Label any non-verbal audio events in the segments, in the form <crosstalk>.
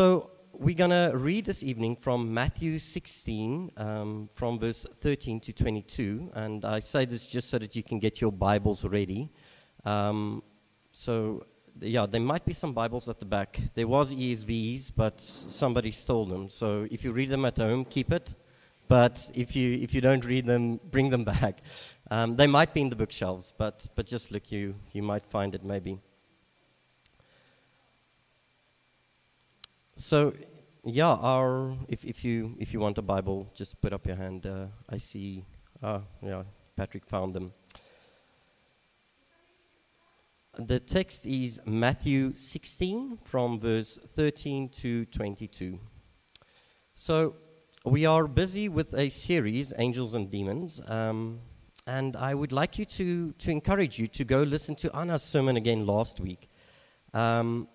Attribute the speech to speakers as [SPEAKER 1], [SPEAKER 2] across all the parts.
[SPEAKER 1] So we're going to read this evening from Matthew 16, um, from verse 13 to 22. And I say this just so that you can get your Bibles ready. Um, so, yeah, there might be some Bibles at the back. There was ESVs, but somebody stole them. So if you read them at home, keep it. But if you, if you don't read them, bring them <laughs> back. Um, they might be in the bookshelves, but, but just look, you, you might find it maybe. So, yeah, our, if, if, you, if you want a Bible, just put up your hand. Uh, I see, ah, yeah, Patrick found them. The text is Matthew 16 from verse 13 to 22. So, we are busy with a series, Angels and Demons, um, and I would like you to, to encourage you to go listen to Anna's sermon again last week. Um,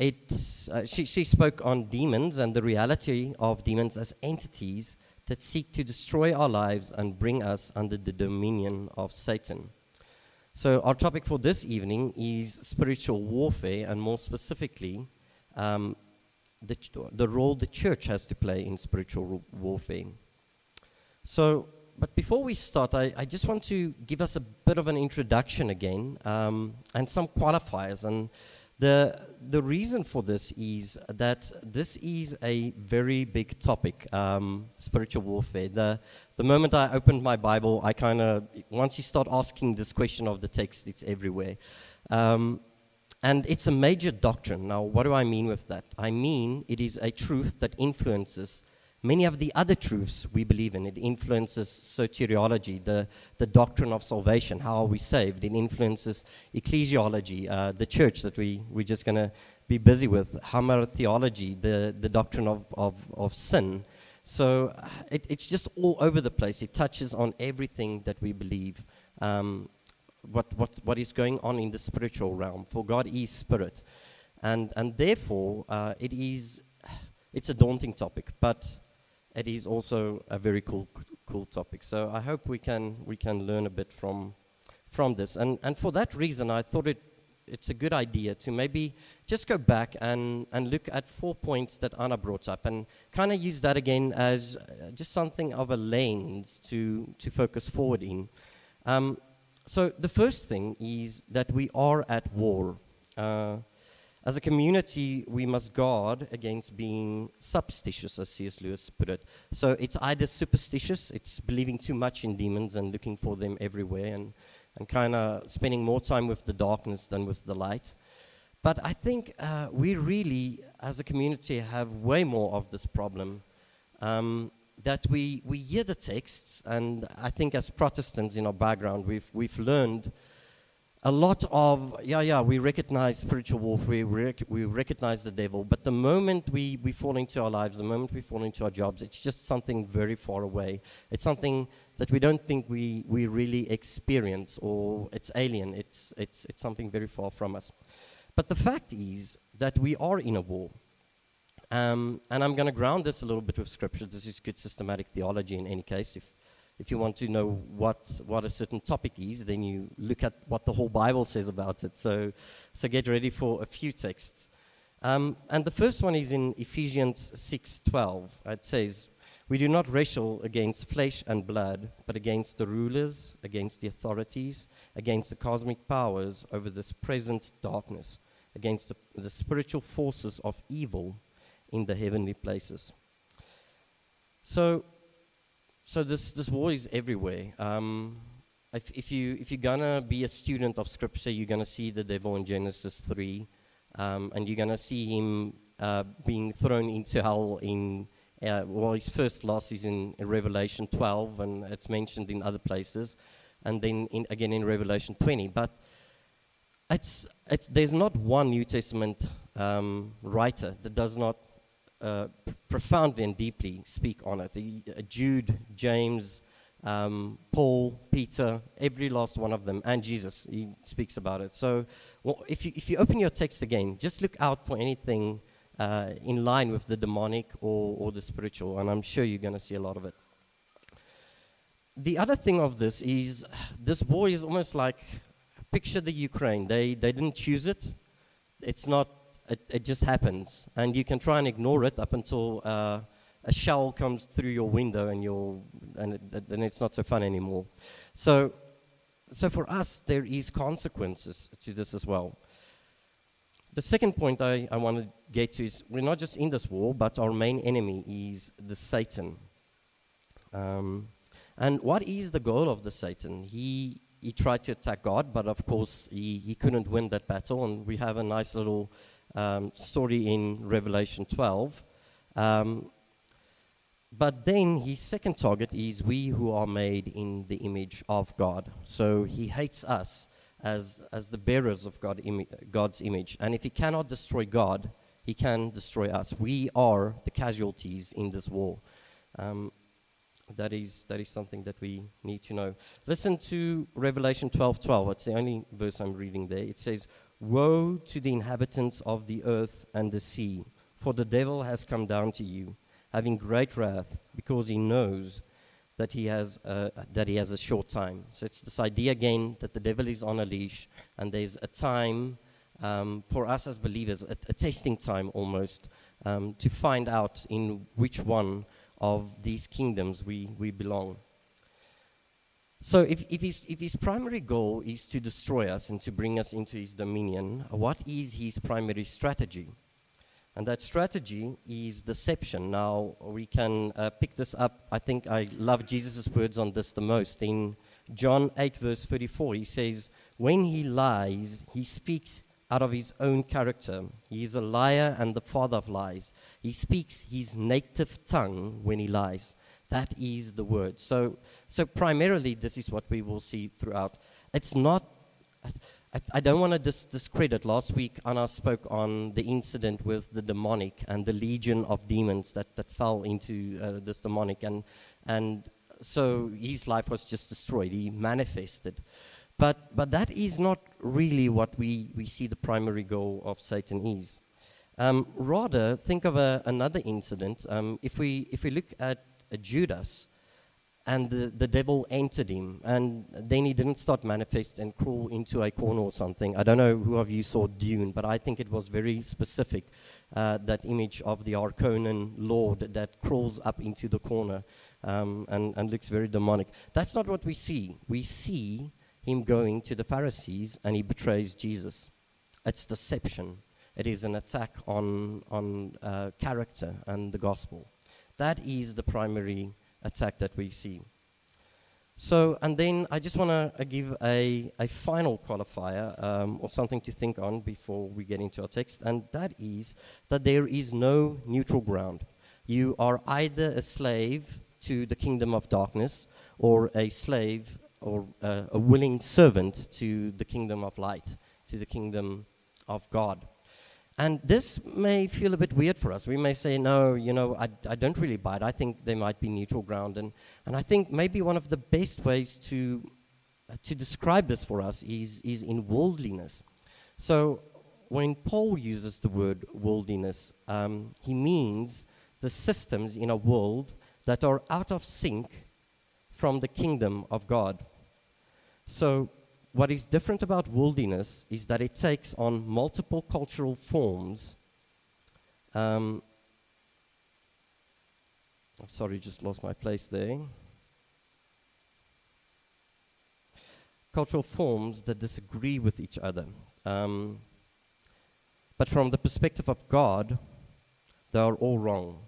[SPEAKER 1] it's, uh, she, she spoke on demons and the reality of demons as entities that seek to destroy our lives and bring us under the dominion of Satan. So, our topic for this evening is spiritual warfare, and more specifically, um, the, the role the church has to play in spiritual warfare. So, but before we start, I, I, just want to give us a bit of an introduction again um, and some qualifiers. And the, the reason for this is that this is a very big topic, um, spiritual warfare. The, the moment I opened my Bible, I kind of, once you start asking this question of the text, it's everywhere. Um, and it's a major doctrine. Now, what do I mean with that? I mean it is a truth that influences many of the other truths we believe in. It influences soteriology, the, the doctrine of salvation, how are we saved. It influences ecclesiology, uh, the church that we, we're just going to be busy with, hamartiology, the, the doctrine of, of, of sin. So uh, it, it's just all over the place. It touches on everything that we believe. Um, what, what, what is going on in the spiritual realm. For God is spirit. And, and therefore, uh, it is, it's a daunting topic, but it is also a very cool, cool topic. So I hope we can, we can learn a bit from, from this. And, and for that reason, I thought it, it's a good idea to maybe just go back and, and look at four points that Anna brought up and kind of use that again as uh, just something of a lens to, to focus forward in. Um, so the first thing is that we are at war. Uh, as a community, we must guard against being superstitious, as C.S. Lewis put it. So it's either superstitious, it's believing too much in demons and looking for them everywhere and, and kind of spending more time with the darkness than with the light. But I think uh, we really, as a community, have way more of this problem. Um, that we, we hear the texts, and I think as Protestants in our background, we've, we've learned a lot of, yeah, yeah, we recognize spiritual warfare, we, rec- we recognize the devil, but the moment we, we fall into our lives, the moment we fall into our jobs, it's just something very far away. It's something that we don't think we, we really experience, or it's alien, it's, it's, it's something very far from us. But the fact is that we are in a war. Um, and I'm going to ground this a little bit with scripture. This is good systematic theology in any case. If, if you want to know what, what a certain topic is, then you look at what the whole Bible says about it. So, so get ready for a few texts. Um, and the first one is in Ephesians 6:12. It says, "We do not wrestle against flesh and blood, but against the rulers, against the authorities, against the cosmic powers over this present darkness, against the, the spiritual forces of evil in the heavenly places. So, so this, this war is everywhere. Um, if, if, you, if you're going to be a student of Scripture, you're going to see the devil in Genesis 3, um, and you're going to see him uh, being thrown into hell in, uh, well, his first loss is in, in, Revelation 12, and it's mentioned in other places, and then in, again in Revelation 20. But it's, it's, there's not one New Testament um, writer that does not uh, profoundly and deeply speak on it. Jude, James, um, Paul, Peter, every last one of them, and Jesus, he speaks about it. So well, if, you, if you open your text again, just look out for anything uh, in line with the demonic or, or the spiritual, and I'm sure you're going to see a lot of it. The other thing of this is this war is almost like picture the Ukraine. They, they didn't choose it. It's not it, it just happens. And you can try and ignore it up until uh, a shell comes through your window and, you're, and, it, and it's not so fun anymore. So, so for us, there is consequences to this as well. The second point I, I want to get to is we're not just in this war, but our main enemy is the Satan. Um, and what is the goal of the Satan? He, he tried to attack God, but of course he, he couldn't win that battle. And we have a nice little um, story in Revelation 12. Um, but then his second target is we who are made in the image of God. So he hates us as, as the bearers of God God's image. And if he cannot destroy God, he can destroy us. We are the casualties in this war. Um, that is, that is something that we need to know. Listen to Revelation 12 12. It's the only verse I'm reading there. It says, Woe to the inhabitants of the earth and the sea, for the devil has come down to you, having great wrath, because he knows that he has, uh, that he has a short time. So it's this idea again that the devil is on a leash, and there's a time um, for us as believers, a, a testing time almost, um, to find out in which one of these kingdoms we, we belong. So, if, if, his, if his primary goal is to destroy us and to bring us into his dominion, what is his primary strategy? And that strategy is deception. Now, we can uh, pick this up. I think I love Jesus' words on this the most. In John 8, verse 34, he says, When he lies, he speaks out of his own character. He is a liar and the father of lies. He speaks his native tongue when he lies. That is the word. So, so primarily, this is what we will see throughout. It's not. I, I don't want to dis- discredit. Last week, Anna spoke on the incident with the demonic and the legion of demons that, that fell into uh, this demonic, and and so his life was just destroyed. He manifested. But, but that is not really what we, we see the primary goal of Satan is. Um, rather, think of a, another incident. Um, if, we, if we look at Judas, and the, the devil entered him, and then he didn't start manifest and crawl into a corner or something. I don't know who of you saw Dune, but I think it was very specific, uh, that image of the Harkonnen Lord that crawls up into the corner um, and, and looks very demonic. That's not what we see. We see him going to the Pharisees and he betrays Jesus. It's deception. It is an attack on, on uh, character and the gospel. That is the primary attack that we see. So, and then I just want to uh, give a, a final qualifier um, or something to think on before we get into our text, and that is that there is no neutral ground. You are either a slave to the kingdom of darkness or a slave or uh, a willing servant to the kingdom of light, to the kingdom of God. And this may feel a bit weird for us. We may say, no, you know, I, I don't really buy it. I think there might be neutral ground. And, and I think maybe one of the best ways to, uh, to describe this for us is, is in worldliness. So when Paul uses the word worldliness, um, he means the systems in a world that are out of sync from the kingdom of God. So, what is different about worldliness is that it takes on multiple cultural forms. Um, I'm sorry, just lost my place there. Cultural forms that disagree with each other. Um, but from the perspective of God, they are all wrong.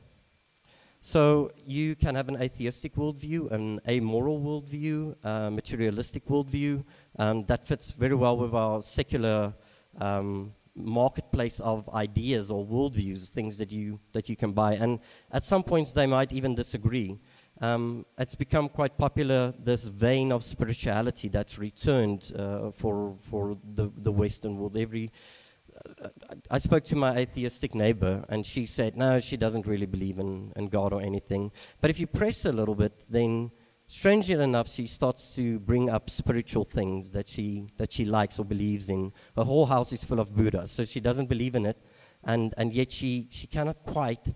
[SPEAKER 1] So you can have an atheistic worldview, an amoral worldview, a materialistic worldview um, that fits very well with our secular um, marketplace of ideas or worldviews, things that you that you can buy. And at some points they might even disagree. Um, it's become quite popular this vein of spirituality that's returned uh, for for the the Western world. Every I spoke to my atheistic neighbor, and she said, no, she doesn't really believe in, in God or anything. But if you press a little bit, then strangely enough, she starts to bring up spiritual things that she, that she likes or believes in. Her whole house is full of Buddha, so she doesn't believe in it, and, and yet she, she cannot quite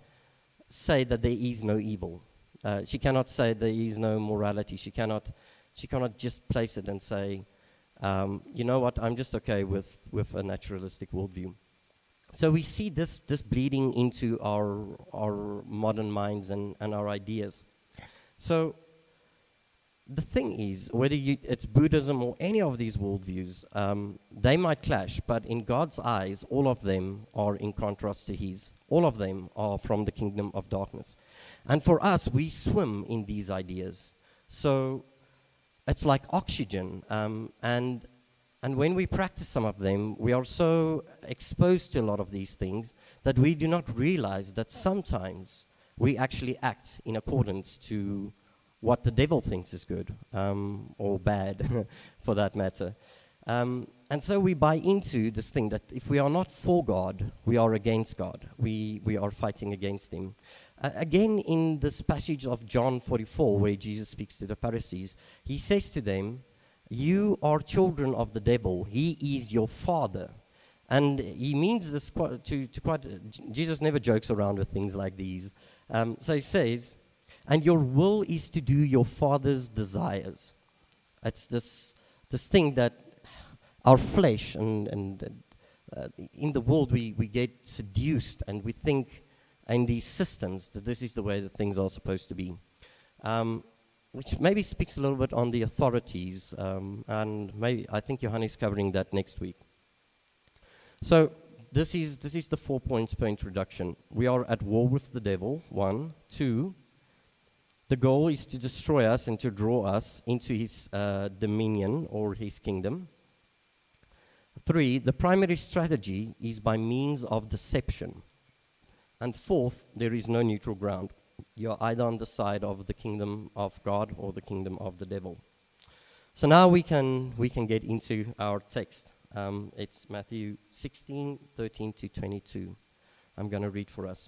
[SPEAKER 1] say that there is no evil. Uh, she cannot say there is no morality. She cannot, she cannot just place it and say, um, you know what, I'm just okay with, with a naturalistic worldview. so we see this, this bleeding into our, our modern minds and, and our ideas. So the thing is, whether you, it's Buddhism or any of these worldviews, um, they might clash, but in God's eyes, all of them are in contrast to His. All of them are from the kingdom of darkness. And for us, we swim in these ideas. So it's like oxygen. Um, and, and when we practice some of them, we are so exposed to a lot of these things that we do not realize that sometimes we actually act in accordance to what the devil thinks is good um, or bad, <laughs> for that matter. Um, and so we buy into this thing that if we are not for God, we are against God. We, we are fighting against Him. Uh, again, in this passage of John 44, where Jesus speaks to the Pharisees, He says to them, You are children of the devil, He is your father. And he means this quite, to, to quite, Jesus never jokes around with things like these. Um, so he says, and your will is to do your father's desires. It's this, this thing that our flesh and, and uh, in the world we, we get seduced and we think in these systems that this is the way that things are supposed to be. Um, which maybe speaks a little bit on the authorities, um, and maybe I think Johan is covering that next week. So this is this is the four points per introduction. We are at war with the devil. One, two. The goal is to destroy us and to draw us into his uh, dominion or his kingdom. Three, the primary strategy is by means of deception. And fourth, there is no neutral ground. You're either on the side of the kingdom of God or the kingdom of the devil. So now we can, we can get into our text. Um, it's Matthew 16, 13 to 22. I'm going to read for us.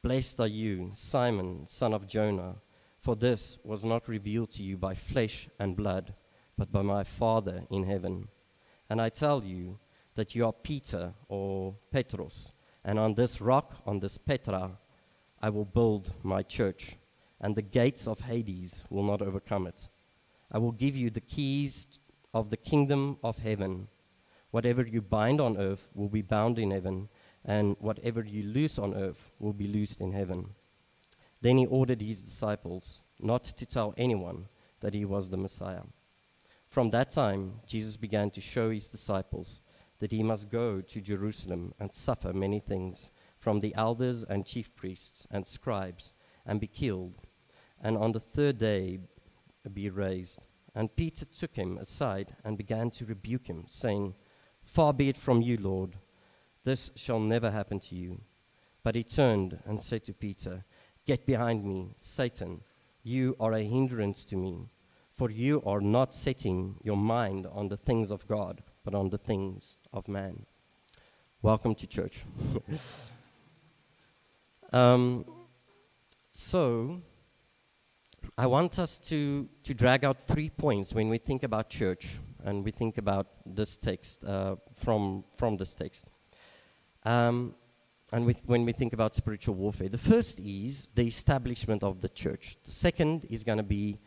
[SPEAKER 1] Blessed are you, Simon, son of Jonah, for this was not revealed to you by flesh and blood, but by my Father in heaven. And I tell you that you are Peter or Petros, and on this rock, on this Petra, I will build my church, and the gates of Hades will not overcome it. I will give you the keys of the kingdom of heaven. Whatever you bind on earth will be bound in heaven and whatever you loose on earth will be loosed in heaven. Then he ordered his disciples not to tell anyone that he was the Messiah. From that time, Jesus began to show his disciples that he must go to Jerusalem and suffer many things from the elders and chief priests and scribes and be killed, and on the third day be raised. And Peter took him aside and began to rebuke him, saying, Far be it from you, Lord this shall never happen to you. But he turned and said to Peter, Get behind me, Satan. You are a hindrance to me, for you are not setting your mind on the things of God, but on the things of man. Welcome to church. <laughs> um, so, I want us to, to drag out three points when we think about church and we think about this text uh, from, from this text. Um, and with, when we think about spiritual warfare, the first is the establishment of the church. The second is going to be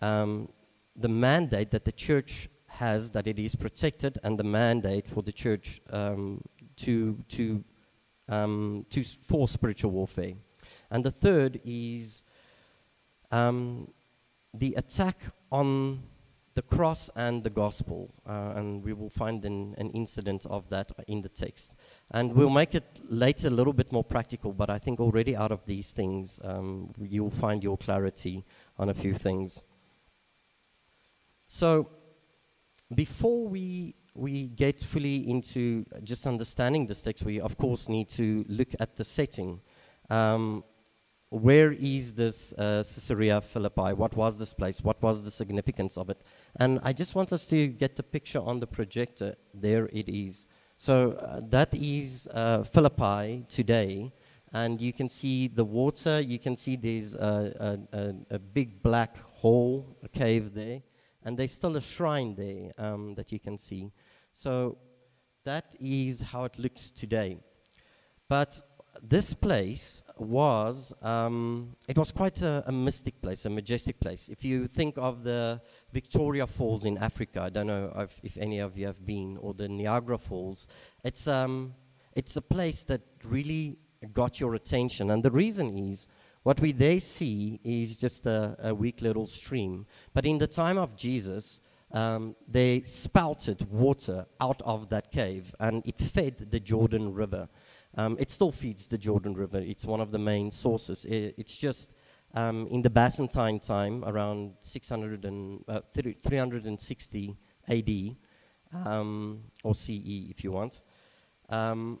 [SPEAKER 1] um, the mandate that the church has, that it is protected, and the mandate for the church um, to, to, um, to for spiritual warfare. And the third is um, the attack on the cross and the gospel. Uh, and we will find an, an, incident of that in the text. And we'll make it later a little bit more practical, but I think already out of these things, um, you'll find your clarity on a few things. So, before we we get fully into just understanding this text, we of course need to look at the setting. Um, where is this uh, Caesarea Philippi? What was this place? What was the significance of it? And I just want us to get the picture on the projector. There it is. So uh, that is uh, Philippi today, and you can see the water. You can see there's a, a, a, big black hole, a cave there, and there's still a shrine there um, that you can see. So that is how it looks today. But this place was um, it was quite a, a, mystic place, a majestic place. If you think of the Victoria Falls in Africa, I don't know if, if any of you have been, or the Niagara Falls, it's um, it's a place that really got your attention, and the reason is what we there see is just a, a weak little stream, but in the time of Jesus. Um, they spouted water out of that cave and it fed the Jordan River. Um, it still feeds the Jordan River. It's one of the main sources. It's just um, in the Byzantine time, around 600 and, uh, 360 AD, um, or CE if you want, um,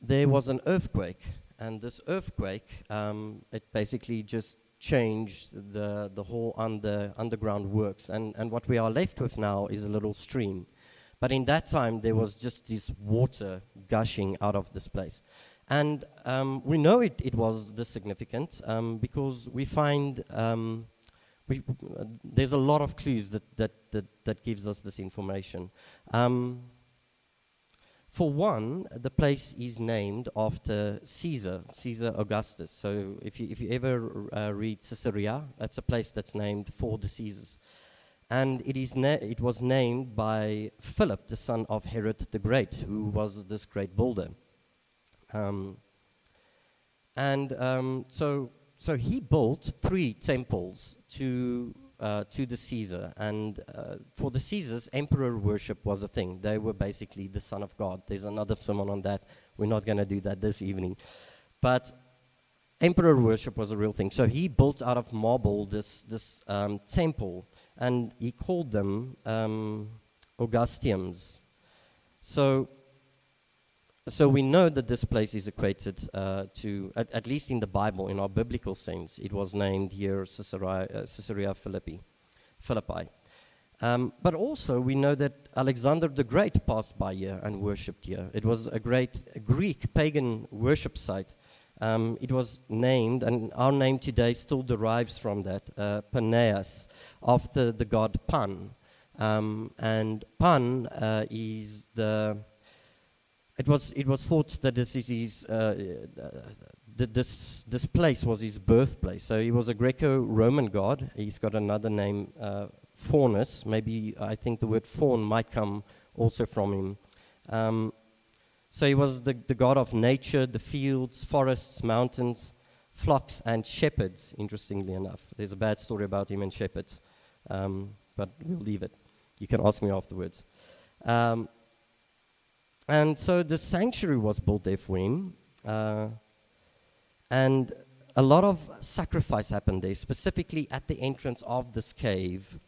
[SPEAKER 1] there was an earthquake. And this earthquake, um, it basically just changed the, the whole under, underground works. And, and what we are left with now is a little stream. But in that time, there was just this water gushing out of this place. And um, we know it, it was this significant um, because we find um, we, uh, there's a lot of clues that, that, that, that gives us this information. Um, for one, the place is named after Caesar, Caesar Augustus. So if you, if you ever uh, read Caesarea, that's a place that's named for the Caesars and it, is it was named by Philip, the son of Herod the Great, who was this great builder. Um, and um, so, so he built three temples to, uh, to the Caesar. And uh, for the Caesars, emperor worship was a thing. They were basically the son of God. There's another sermon on that. We're not going to do that this evening. But emperor worship was a real thing. So he built out of marble this, this um, temple and he called them um, Augusteums. So, so we know that this place is equated uh, to, at, at, least in the Bible, in our biblical sense, it was named here Caesarea, uh, Caesarea Philippi. Philippi. Um, but also, we know that Alexander the Great passed by here and worshipped here. It was a great Greek pagan worship site um, it was named, and our name today still derives from that, uh, after the god Pan. Um, and Pan uh, is the. It was it was thought that this is his. Uh, th- this this place was his birthplace. So he was a Greco-Roman god. He's got another name, uh, Faunus. Maybe I think the word faun might come also from him. Um, so he was the, the god of nature, the fields, forests, mountains, flocks, and shepherds, interestingly enough. There's a bad story about him and shepherds, um, but we'll leave it. You can ask me afterwards. Um, and so the sanctuary was built there for him. Uh, and a lot of sacrifice happened there, specifically at the entrance of this cave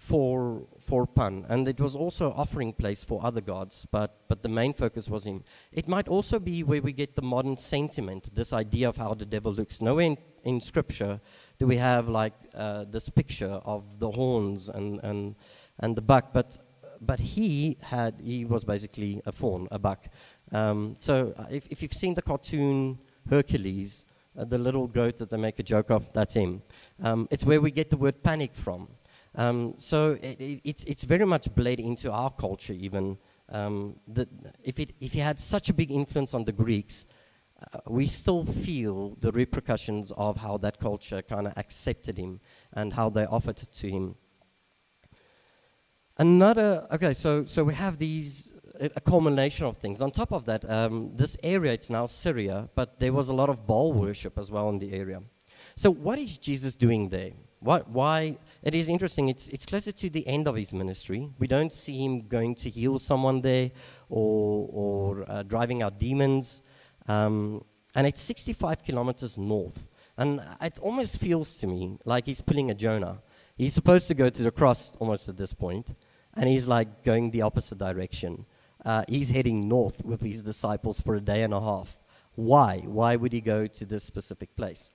[SPEAKER 1] for for Pan, and it was also offering place for other gods, but but the main focus was him. It might also be where we get the modern sentiment, this idea of how the devil looks. Nowhere in, in Scripture do we have like uh, this picture of the horns and and and the buck, but but he had he was basically a faun, a buck. Um, so uh, if if you've seen the cartoon Hercules, uh, the little goat that they make a joke of, that's him. Um, it's where we get the word panic from. Um, so it, it, it's, it's very much bled into our culture even. Um, if, it, if he had such a big influence on the Greeks, uh, we still feel the repercussions of how that culture kind of accepted him and how they offered it to him. Another, okay, so, so we have these, a, culmination of things. On top of that, um, this area, it's now Syria, but there was a lot of Baal worship as well in the area. So what is Jesus doing there? Why, it is interesting, it's, it's closer to the end of his ministry. We don't see him going to heal someone there or, or uh, driving out demons. Um, and it's 65 kilometers north. And it almost feels to me like he's pulling a Jonah. He's supposed to go to the cross almost at this point, and he's like going the opposite direction. Uh, he's heading north with his disciples for a day and a half. Why? Why would he go to this specific place?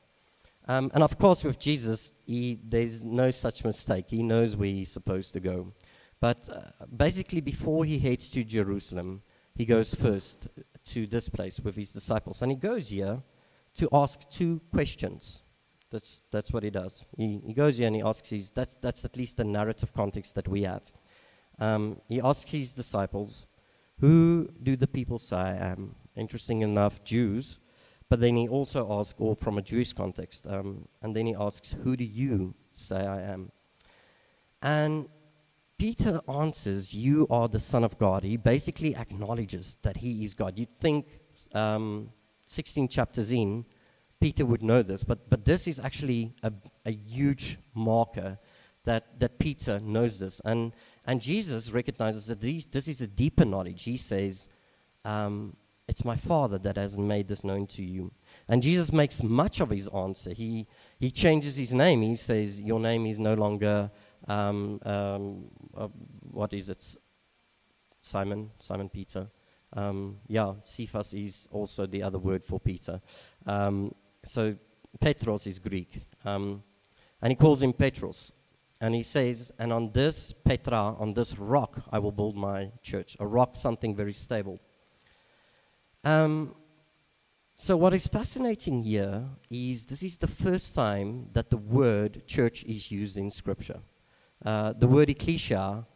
[SPEAKER 1] Um, and of course, with Jesus, he, there's no such mistake. He knows where he's supposed to go. But uh, basically, before he heads to Jerusalem, he goes first to this place with his disciples. And he goes here to ask two questions. That's, that's what he does. He, he goes here and he asks his, that's, that's at least the narrative context that we have. Um, he asks his disciples, Who do the people say I am? Interesting enough, Jews. But then he also asks, or from a Jewish context, um, and then he asks, Who do you say I am? And Peter answers, You are the Son of God. He basically acknowledges that he is God. You'd think um, 16 chapters in, Peter would know this, but, but this is actually a, a huge marker that, that Peter knows this. And, and Jesus recognizes that these, this is a deeper knowledge. He says, um, It's my Father that has made this known to you. And Jesus makes much of his answer. He, he changes his name. He says, Your name is no longer um, um, uh, what is it? Simon, Simon Peter. Um, yeah, Cephas is also the other word for Peter. Um, so Petros is Greek. Um, and he calls him Petros. And he says, and on this Petra, on this rock, I will build my church. A rock, something very stable. Um, so, what is fascinating here is this is the first time that the word church is used in Scripture. Uh, the word ecclesia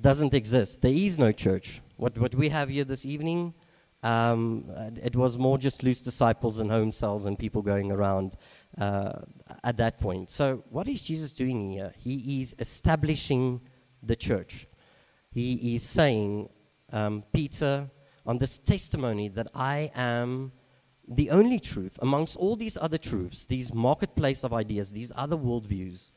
[SPEAKER 1] doesn't exist. There is no church. What, what we have here this evening, um, it was more just loose disciples and home cells and people going around uh, at that point. So, what is Jesus doing here? He is establishing the church. He is saying, um, Peter, on this testimony that I am the only truth amongst all these other truths, these marketplace of ideas, these other worldviews,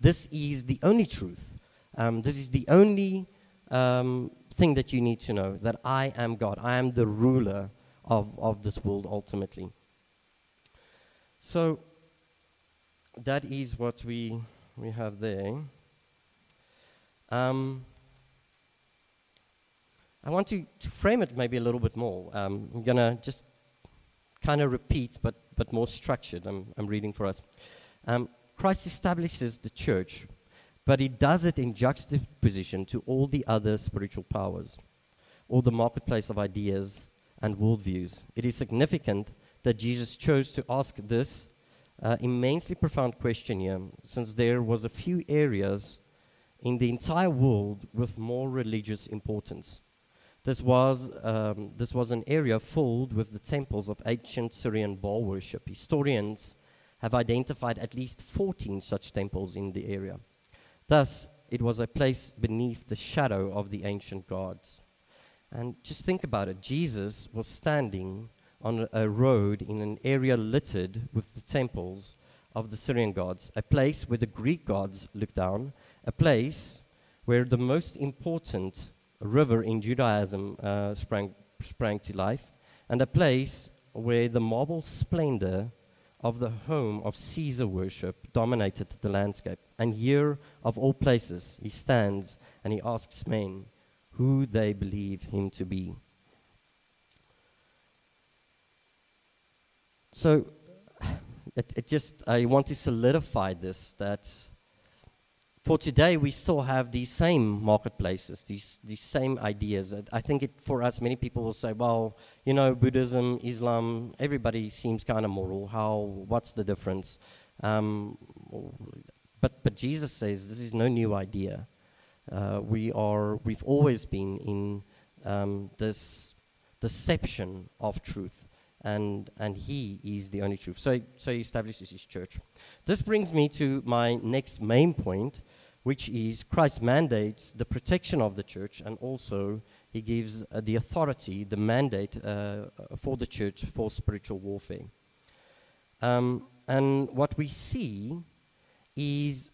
[SPEAKER 1] this is the only truth. Um, this is the only um, thing that you need to know that I am God. I am the ruler of, of this world ultimately. So that is what we, we have there. Um, I want to, to frame it maybe a little bit more. Um, I'm going to just kind of repeat, but, but more structured. I'm, I'm reading for us. Um, Christ establishes the church, but he does it in juxtaposition to all the other spiritual powers, all the marketplace of ideas and worldviews. It is significant that Jesus chose to ask this uh, immensely profound question here, since there was a few areas in the entire world with more religious importance. This was, um, this was an area filled with the temples of ancient Syrian Baal worship. Historians have identified at least 14 such temples in the area. Thus, it was a place beneath the shadow of the ancient gods. And just think about it Jesus was standing on a road in an area littered with the temples of the Syrian gods, a place where the Greek gods looked down, a place where the most important river in Judaism uh, sprang, sprang to life, and a place where the marble splendor of the home of Caesar worship dominated the landscape. And here, of all places, he stands and he asks men who they believe him to be. So, <sighs> it, it just, I want to solidify this that for today, we still have these same marketplaces, these, these same ideas. I think it, for us, many people will say, well, you know, Buddhism, Islam, everybody seems kind of moral. How, what's the difference? Um, but, but Jesus says this is no new idea. Uh, we are, we've always been in um, this deception of truth, and, and He is the only truth. So, so He establishes His church. This brings me to my next main point, which is Christ mandates the protection of the church and also he gives uh, the authority, the mandate uh, for the church for spiritual warfare. Um, and what we see is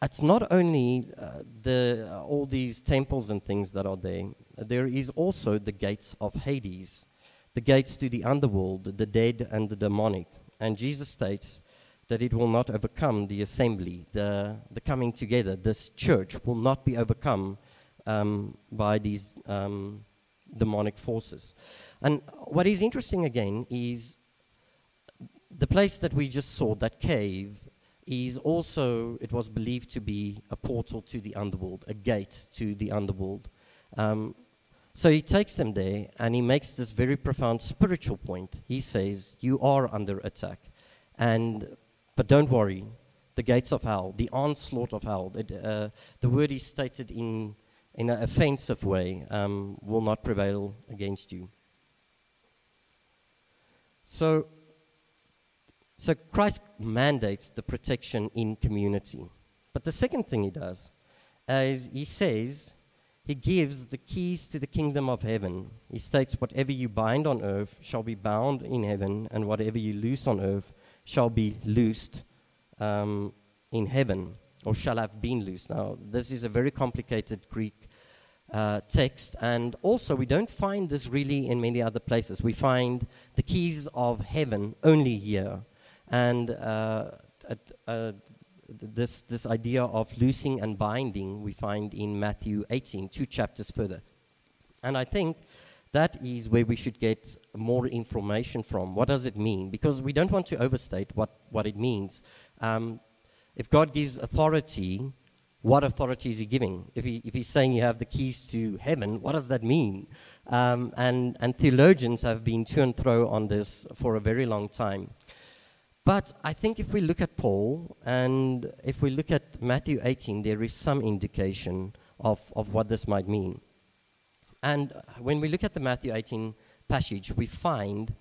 [SPEAKER 1] it's not only uh, the, uh, all these temples and things that are there, there is also the gates of Hades, the gates to the underworld, the dead and the demonic. And Jesus states that it will not overcome the assembly, the, the coming together. This church will not be overcome um, by these um, demonic forces. And what is interesting again is the place that we just saw, that cave, is also, it was believed to be a portal to the underworld, a gate to the underworld. Um, So he takes them there and he makes this very profound spiritual point. He says, You are under attack. And, but don't worry, the gates of hell, the onslaught of hell, it, uh, the word is stated in, in an offensive way, um, will not prevail against you. So, so Christ mandates the protection in community. But the second thing he does is he says, he gives the keys to the kingdom of heaven. He states, Whatever you bind on earth shall be bound in heaven, and whatever you loose on earth shall be loosed um, in heaven, or shall have been loosed. Now, this is a very complicated Greek uh, text, and also we don't find this really in many other places. We find the keys of heaven only here. And uh, uh, this, this idea of loosing and binding we find in Matthew 18, two chapters further. And I think that is where we should get more information from. What does it mean? Because we don't want to overstate what, what it means. Um, if God gives authority, what authority is He giving? If, he, if He's saying you have the keys to heaven, what does that mean? Um, and, and theologians have been to and fro on this for a very long time. But I think if we look at Paul and if we look at Matthew 18, there is some indication of, of what this might mean. And when we look at the Matthew 18 passage, we find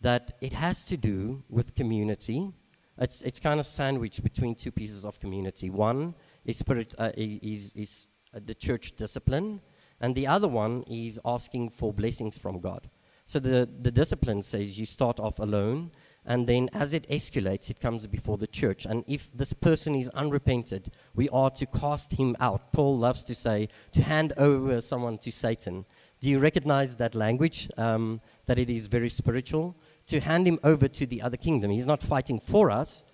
[SPEAKER 1] that it has to do with community. It's, it's kind of sandwiched between two pieces of community. One is, spirit, uh, is, is uh, the church discipline, and the other one is asking for blessings from God. So the, the discipline says you start off alone, and then as it escalates, it comes before the church. And if this person is unrepented, we are to cast him out. Paul loves to say, to hand over someone to Satan. Do you recognize that language? Um, that it is very spiritual? To hand him over to the other kingdom. He's not fighting for us,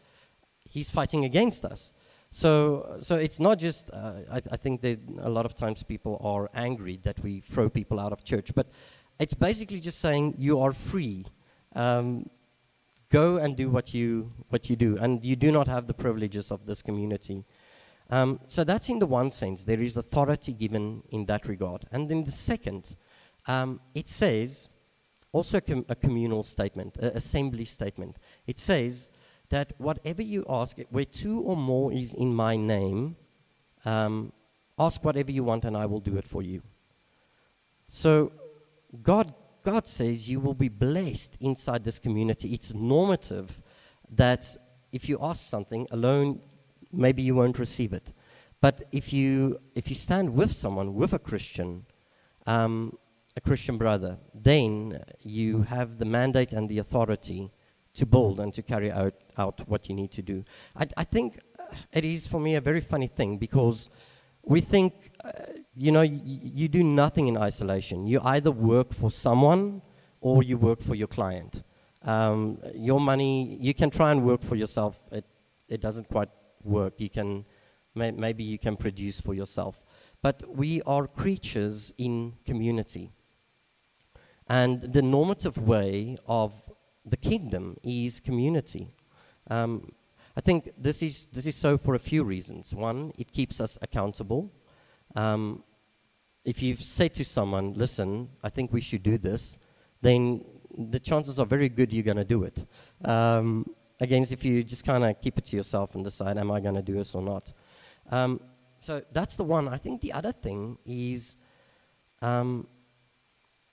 [SPEAKER 1] he's fighting against us. So, so it's not just, uh, I, I, think that a lot of times people are angry that we throw people out of church, but it's basically just saying you are free. Um, Go and do what you, what you do. And you do not have the privileges of this community. Um, so that's in the one sense. There is authority given in that regard. And in the second, um, it says, also a, com- a communal statement, an assembly statement. It says that whatever you ask, where two or more is in my name, um, ask whatever you want and I will do it for you. So God God says you will be blessed inside this community. It's normative that if you ask something alone, maybe you won't receive it. But if you, if you stand with someone, with a Christian, um, a Christian brother, then you have the mandate and the authority to build and to carry out, out what you need to do. I, I think it is, for me, a very funny thing because we think, uh, you know, you do nothing in isolation. You either work for someone or you work for your client. Um, your money, you can try and work for yourself. It, it doesn't quite work. You can, may, maybe you can produce for yourself. But we are creatures in community. And the normative way of the kingdom is community. Um, I think this is, this is so for a few reasons. One, it keeps us accountable. Um, if you've said to someone, listen, I think we should do this, then the chances are very good you're going to do it. Um, against if you just kind of keep it to yourself and decide, am I going to do this or not? Um, so that's the one. I think the other thing is um,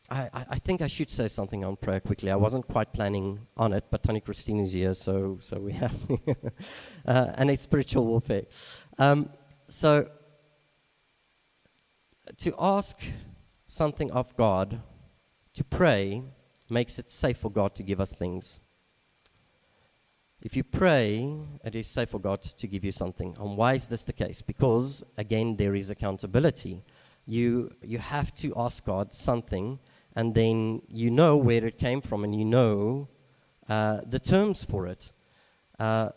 [SPEAKER 1] I, I, think I should say something on prayer quickly. I wasn't quite planning on it, but Tony Christine is here, so, so we have. <laughs> uh, and it's spiritual warfare. Um, so, to ask something of God, to pray, makes it safe for God to give us things. If you pray, it is safe for God to give you something. And why is this the case? Because, again, there is accountability. You, you have to ask God something and then you know where it came from and you know uh, the terms for it. Uh,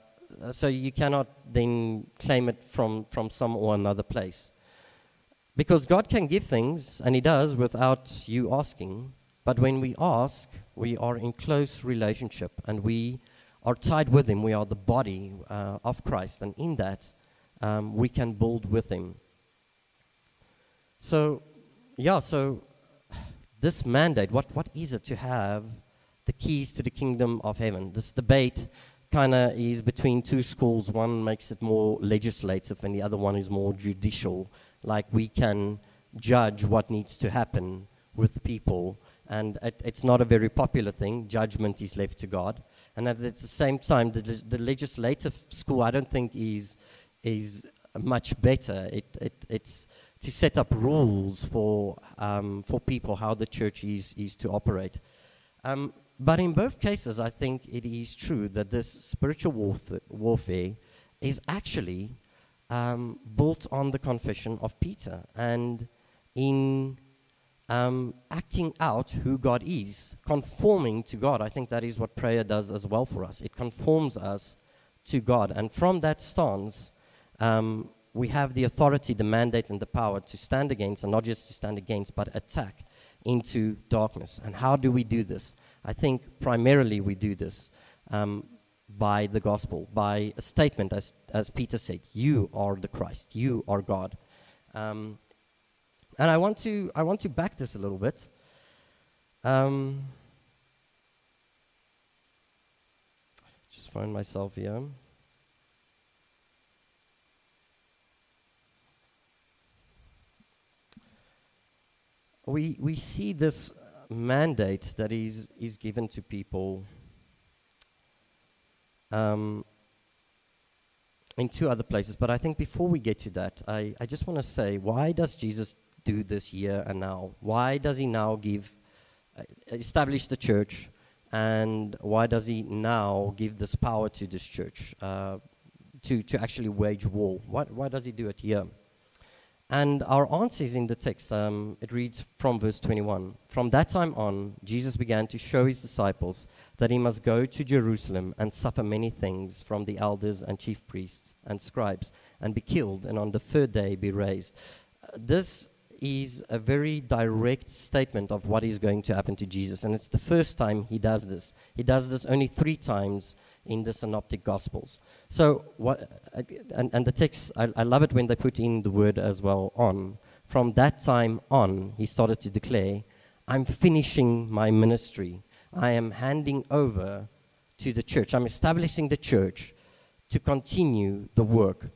[SPEAKER 1] so you cannot then claim it from, from some or another place. Because God can give things, and He does, without you asking. But when we ask, we are in close relationship and we are tied with Him. We are the body uh, of Christ, and in that, um, we can build with Him. So, yeah, so this mandate, what, what is it to have the keys to the kingdom of heaven? This debate kind of is between two schools. One makes it more legislative, and the other one is more judicial. Like we can judge what needs to happen with people, and it, it's not a very popular thing. Judgment is left to God. And at the same time, the, the legislative school, I don't think, is, is much better. It, it, it's to set up rules for, um, for people how the church is, is to operate. Um, but in both cases, I think it is true that this spiritual warf- warfare is actually um, built on the confession of Peter and in um, acting out who God is, conforming to God. I think that is what prayer does as well for us. It conforms us to God. And from that stance, um, we have the authority, the mandate, and the power to stand against, and not just to stand against, but attack into darkness. And how do we do this? I think primarily we do this um, by the gospel, by a statement, as, as Peter said, You are the Christ, you are God. Um, and I want, to, I want to back this a little bit. Um, just find myself here. We, we see this mandate that is, is given to people um, in two other places. But I think before we get to that, I, I just want to say why does Jesus do this here and now? Why does he now give, uh, establish the church? And why does he now give this power to this church uh, to, to actually wage war? Why, why does he do it here? And our answer is in the text. Um, it reads from verse 21. From that time on, Jesus began to show his disciples that he must go to Jerusalem and suffer many things from the elders and chief priests and scribes, and be killed, and on the third day be raised. This is a very direct statement of what is going to happen to Jesus. And it's the first time he does this. He does this only three times in the synoptic gospels. So, what, and, and the text, I, I love it when they put in the word as well on. From that time on, he started to declare, I'm finishing my ministry. I am handing over to the church. I'm establishing the church to continue the work.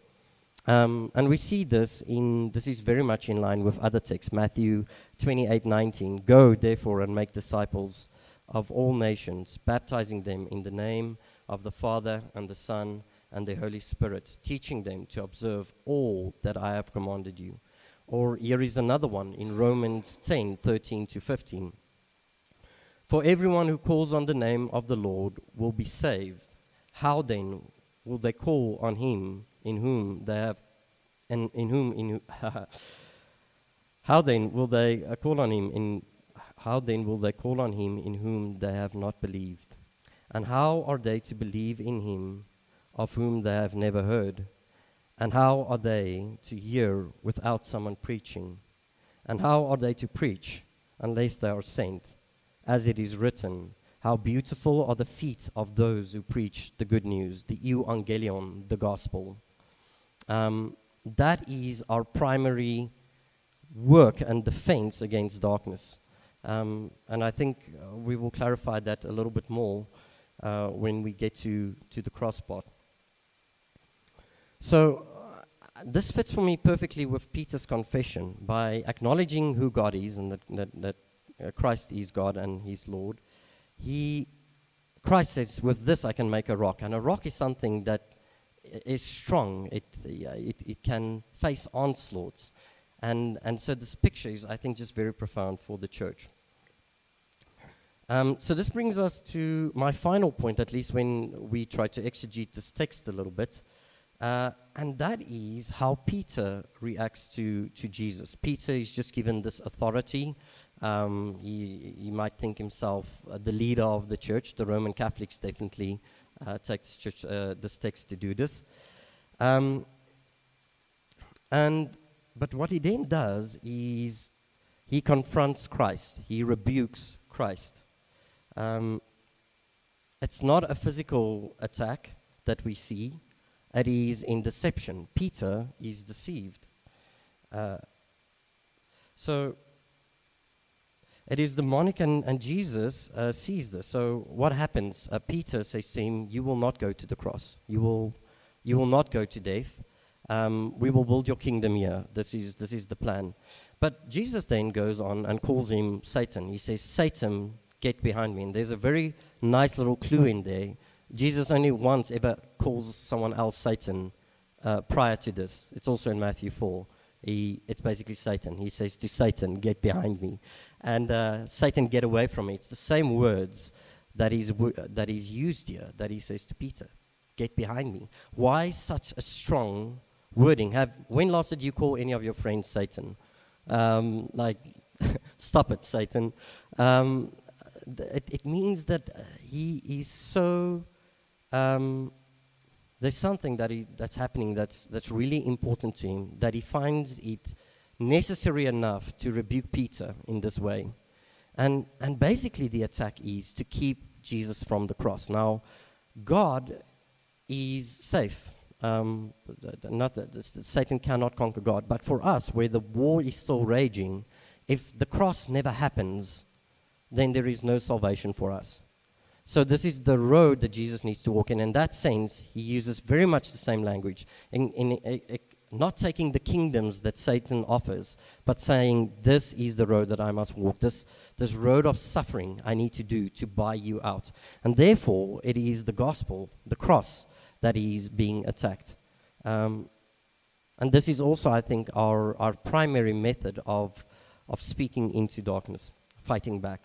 [SPEAKER 1] Um, and we see this in, this is very much in line with other texts. Matthew 28 19. Go, therefore, and make disciples of all nations, baptizing them in the name of the Father and the Son and the Holy Spirit, teaching them to observe all that I have commanded you. Or here is another one in Romans 10 13 to 15. For everyone who calls on the name of the Lord will be saved. How then will they call on him in whom they have, and in whom, in <laughs> how then will they uh, call on him in, how then will they call on him in whom they have not believed? And how are they to believe in him of whom they have never heard? And how are they to hear without someone preaching? And how are they to preach unless they are sent? As it is written, How beautiful are the feet of those who preach the good news, the euangelion, the gospel. Um, that is our primary work and defense against darkness. Um, and I think we will clarify that a little bit more uh, when we get to, to the cross-part. So uh, this fits for me perfectly with Peter's confession. By acknowledging who God is and that, that, that uh, Christ is God and He's Lord, he, Christ says, with this I can make a rock. And a rock is something that is strong. It, it, it can face onslaughts. And, and so this picture is, I think, just very profound for the church. Um, so this brings us to my final point, at least when we try to exegete this text a little bit, uh, and that is how Peter reacts to, to Jesus. Peter is just given this authority. Um, he, he might think himself uh, the leader of the church. The Roman Catholics definitely uh, take this, church, uh, this text to do this. Um, and but what he then does is he confronts Christ. He rebukes Christ. Um, it's not a physical attack that we see, it is in deception. Peter is deceived. Uh, so, it is demonic, and, and Jesus uh, sees this. So what happens? Uh, Peter says to him, "You will not go to the cross. You will, you will not go to death. Um, we will build your kingdom here. This is this is the plan." But Jesus then goes on and calls him Satan. He says, "Satan, get behind me." And there's a very nice little clue in there. Jesus only once ever calls someone else Satan uh, prior to this. It's also in Matthew 4. He, it's basically Satan. He says to Satan, Get behind me and uh, Satan, get away from me. It's the same words that w- that is used here that he says to Peter, get behind me. Why such a strong wording? Have, when last did you call any of your friends Satan? Um, like, <laughs> stop it, Satan. Um, it, it, means that uh, he is so. Um, there's something that he, that's happening that's, that's really important to him, that he finds it necessary enough to rebuke Peter in this way. And, and basically, the attack is to keep Jesus from the cross. Now, God is safe. Um, not that Satan cannot conquer God, but for us, where the war is still raging, if the cross never happens, then there is no salvation for us. So this is the road that Jesus needs to walk in. In that sense, he uses very much the same language. In, in, in, not taking the kingdoms that Satan offers, but saying, This is the road that I must walk, this, this road of suffering I need to do to buy you out. And therefore, it is the gospel, the cross, that is being attacked. Um, and this is also, I think, our, our primary method of, of speaking into darkness, fighting back.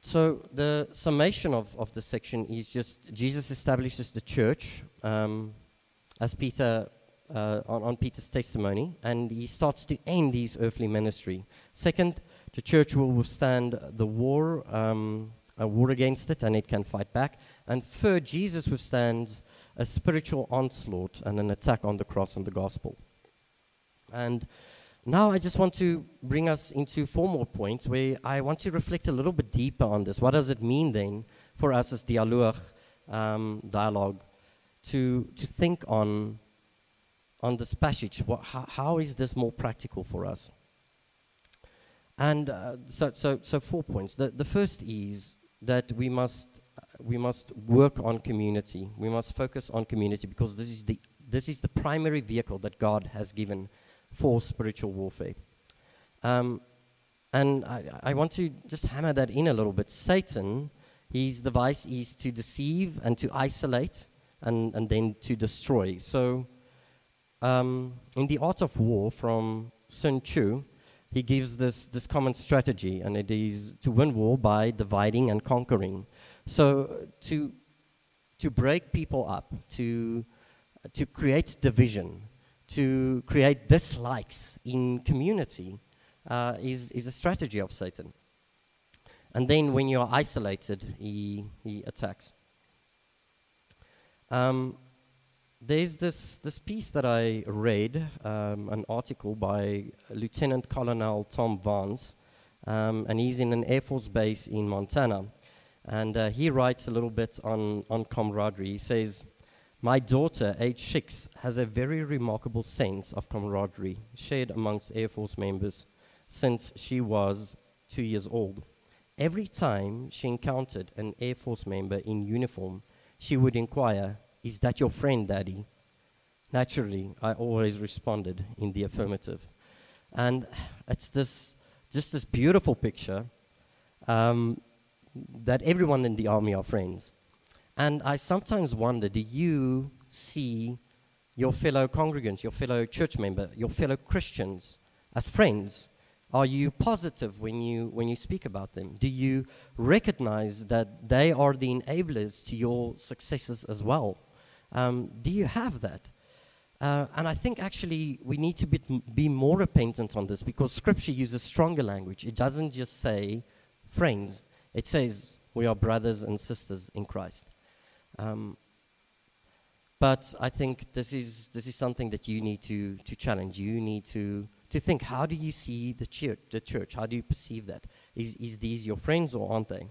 [SPEAKER 1] So the summation of, of the section is just Jesus establishes the church um, as Peter uh, on, on, Peter's testimony, and he starts to end his earthly ministry. Second, the church will withstand the war, um, a war against it, and it can fight back. And third, Jesus withstands a spiritual onslaught and an attack on the cross and the gospel. And now I just want to bring us into four more points where I want to reflect a little bit deeper on this. What does it mean then for us as dialogue, um, dialogue to, to think on, on this passage? What, how, how is this more practical for us? And uh, so, so, so four points. The, the first is that we must, we must work on community. We must focus on community because this is the, this is the primary vehicle that God has given for spiritual warfare. Um, and I, I, want to just hammer that in a little bit. Satan, his device is to deceive and to isolate and, and then to destroy. So, um, in the art of war from Sun Tzu, he gives this, this common strategy, and it is to win war by dividing and conquering. So, to, to break people up, to, to create division, to create dislikes in community uh, is, is a strategy of Satan. And then when you are isolated, he, he attacks. Um, there's this, this piece that I read, um, an article by Lieutenant Colonel Tom Vance, um, and he's in an Air Force base in Montana. And uh, he writes a little bit on, on camaraderie. He says, my daughter, age six, has a very remarkable sense of camaraderie shared amongst Air Force members since she was two years old. Every time she encountered an Air Force member in uniform, she would inquire, Is that your friend, Daddy? Naturally, I always responded in the affirmative. And it's this, just this beautiful picture um, that everyone in the army are friends. And I sometimes wonder do you see your fellow congregants, your fellow church member, your fellow Christians as friends? Are you positive when you, when you speak about them? Do you recognize that they are the enablers to your successes as well? Um, do you have that? Uh, and I think actually we need to be, be more repentant on this because Scripture uses stronger language. It doesn't just say friends, it says we are brothers and sisters in Christ. Um, but I think this is, this is something that you need to, to challenge. You need to, to think how do you see the church, the church? How do you perceive that? Is, is these your friends or aren't they?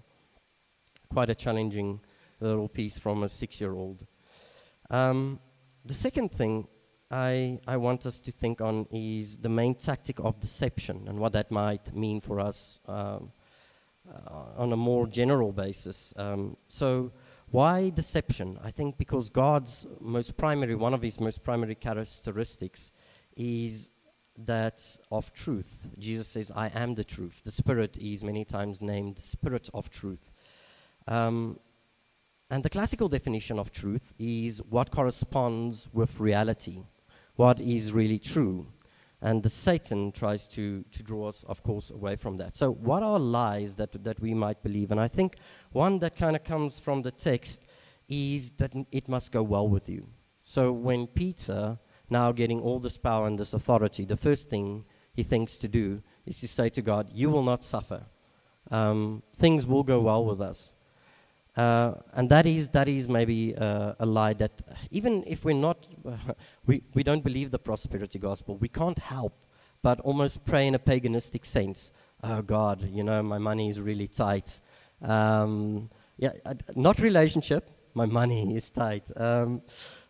[SPEAKER 1] Quite a challenging little piece from a six year old. Um, the second thing I, I want us to think on is the main tactic of deception and what that might mean for us um, uh, on a more general basis. Um, so, why deception? I think because God's most primary, one of his most primary characteristics is that of truth. Jesus says, I am the truth. The Spirit is many times named the Spirit of truth. Um, and the classical definition of truth is what corresponds with reality, what is really true. And the Satan tries to, to draw us, of course, away from that. So, what are lies that, that we might believe? And I think one that kind of comes from the text is that it must go well with you. So, when Peter now getting all this power and this authority, the first thing he thinks to do is to say to God, You will not suffer. Um, things will go well with us. Uh, and that is, that is maybe uh, a lie that, even if we're not, <laughs> we, we don't believe the prosperity gospel, we can't help but almost pray in a paganistic sense. Oh God, you know, my money is really tight. Um, yeah, not relationship, my money <laughs> is tight. Um,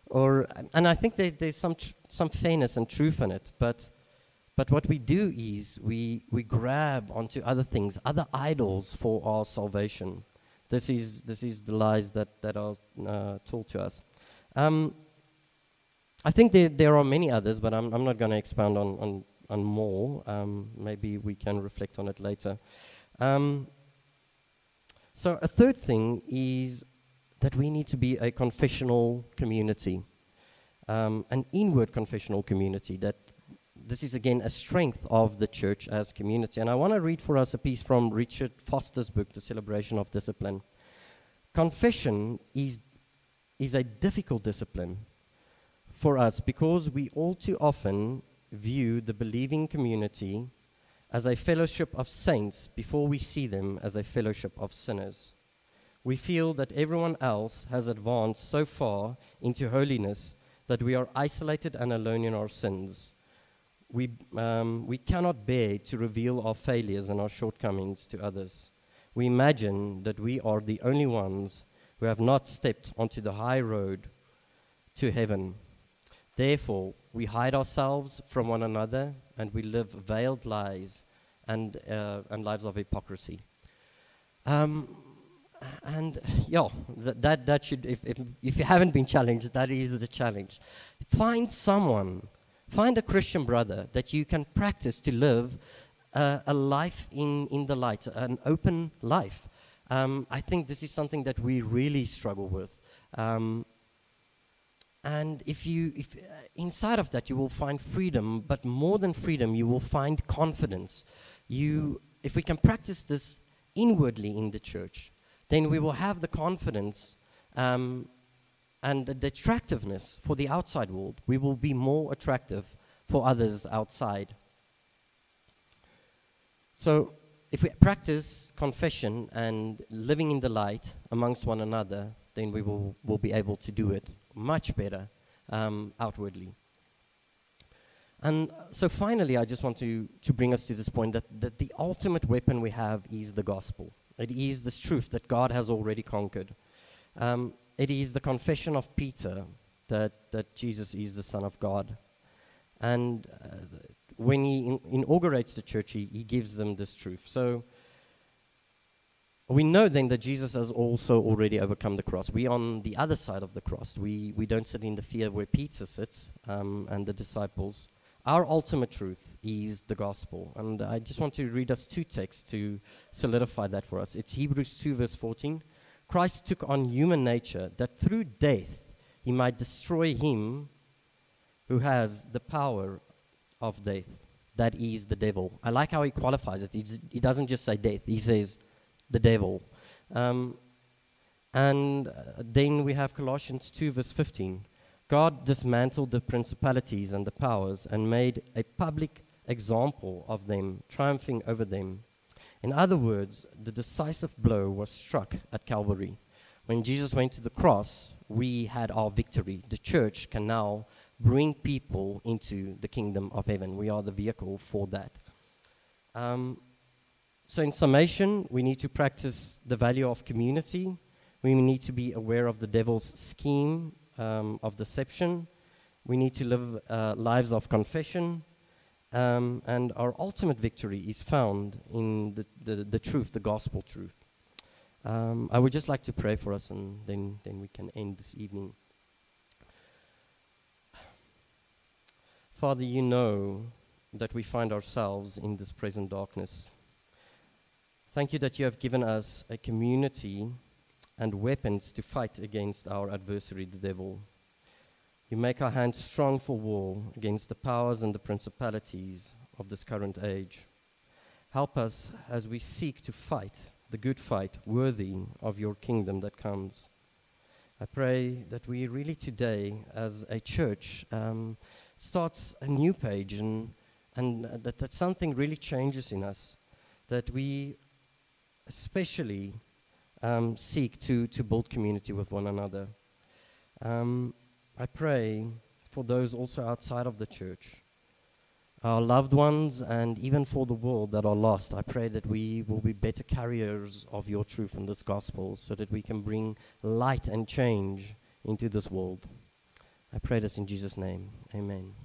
[SPEAKER 1] or and I think there, there's some tr- some fairness and truth in it, but but what we do is we we grab onto other things, other idols for our salvation. This is this is the lies that that are uh, told to us. Um, I think there there are many others, but I'm I'm not going to expound on on on more. Um, maybe we can reflect on it later. Um, so a third thing is that we need to be a confessional community, um, an inward confessional community. That this is again a strength of the church as community. And I want to read for us a piece from Richard Foster's book, The Celebration of Discipline. Confession is, is a difficult discipline for us because we all too often view the believing community as a fellowship of saints before we see them as a fellowship of sinners we feel that everyone else has advanced so far into holiness that we are isolated and alone in our sins. We, um, we cannot bear to reveal our failures and our shortcomings to others. We imagine that we are the only ones who have not stepped onto the high road to heaven. Therefore, we hide ourselves from one another and we live veiled lies and, uh, and lives of hypocrisy. Um, and yeah, that, that, that should, if, if, if you haven't been challenged, that is the challenge. Find someone, find a Christian brother that you can practice to live uh, a life in, in the light, an open life. Um, I think this is something that we really struggle with. Um, and if you, if, uh, inside of that, you will find freedom, but more than freedom, you will find confidence. You, if we can practice this inwardly in the church, then we will have the confidence um, and the attractiveness for the outside world. We will be more attractive for others outside. So, if we practice confession and living in the light amongst one another, then we will, will be able to do it much better um, outwardly. And so finally, I just want to, to bring us to this point that, that the ultimate weapon we have is the gospel. It is this truth that God has already conquered. Um, it is the confession of Peter that, that Jesus is the Son of God. And uh, when he in- inaugurates the church, he, he gives them this truth. So we know then that Jesus has also already overcome the cross. We on the other side of the cross. We, we don't sit in the fear where Peter sits um, and the disciples. Our ultimate truth is the gospel. And I just want to read us two texts to solidify that for us. It's Hebrews 2, verse 14. Christ took on human nature that through death he might destroy him who has the power of death. That is the devil. I like how he qualifies it. he doesn't just say death, he says the devil. Um, and uh, then we have Colossians 2, verse 15. God dismantled the principalities and the powers and made a public example of them, triumphing over them. In other words, the decisive blow was struck at Calvary. When Jesus went to the cross, we had our victory. The church can now bring people into the kingdom of heaven. We are the vehicle for that. Um, so, in summation, we need to practice the value of community. We need to be aware of the devil's scheme um, of deception. We need to live uh, lives of confession. Um, and our ultimate victory is found in the, the, the truth, the gospel truth. Um, I would just like to pray for us, and then, then we can end this evening. Father, you know that we find ourselves in this present darkness. Thank you that you have given us a community and weapons to fight against our adversary, the devil. You make our hands strong for war against the powers and the principalities of this current age. Help us as we seek to fight the good fight worthy of your kingdom that comes. I pray that we really today, as a church, um, starts a new page and, and that, that something really changes in us, that we especially um, seek to, to build community with one another. Um, I pray for those also outside of the church, our loved ones, and even for the world that are lost. I pray that we will be better carriers of your truth and this gospel so that we can bring light and change into this world. I pray this in Jesus' name. Amen.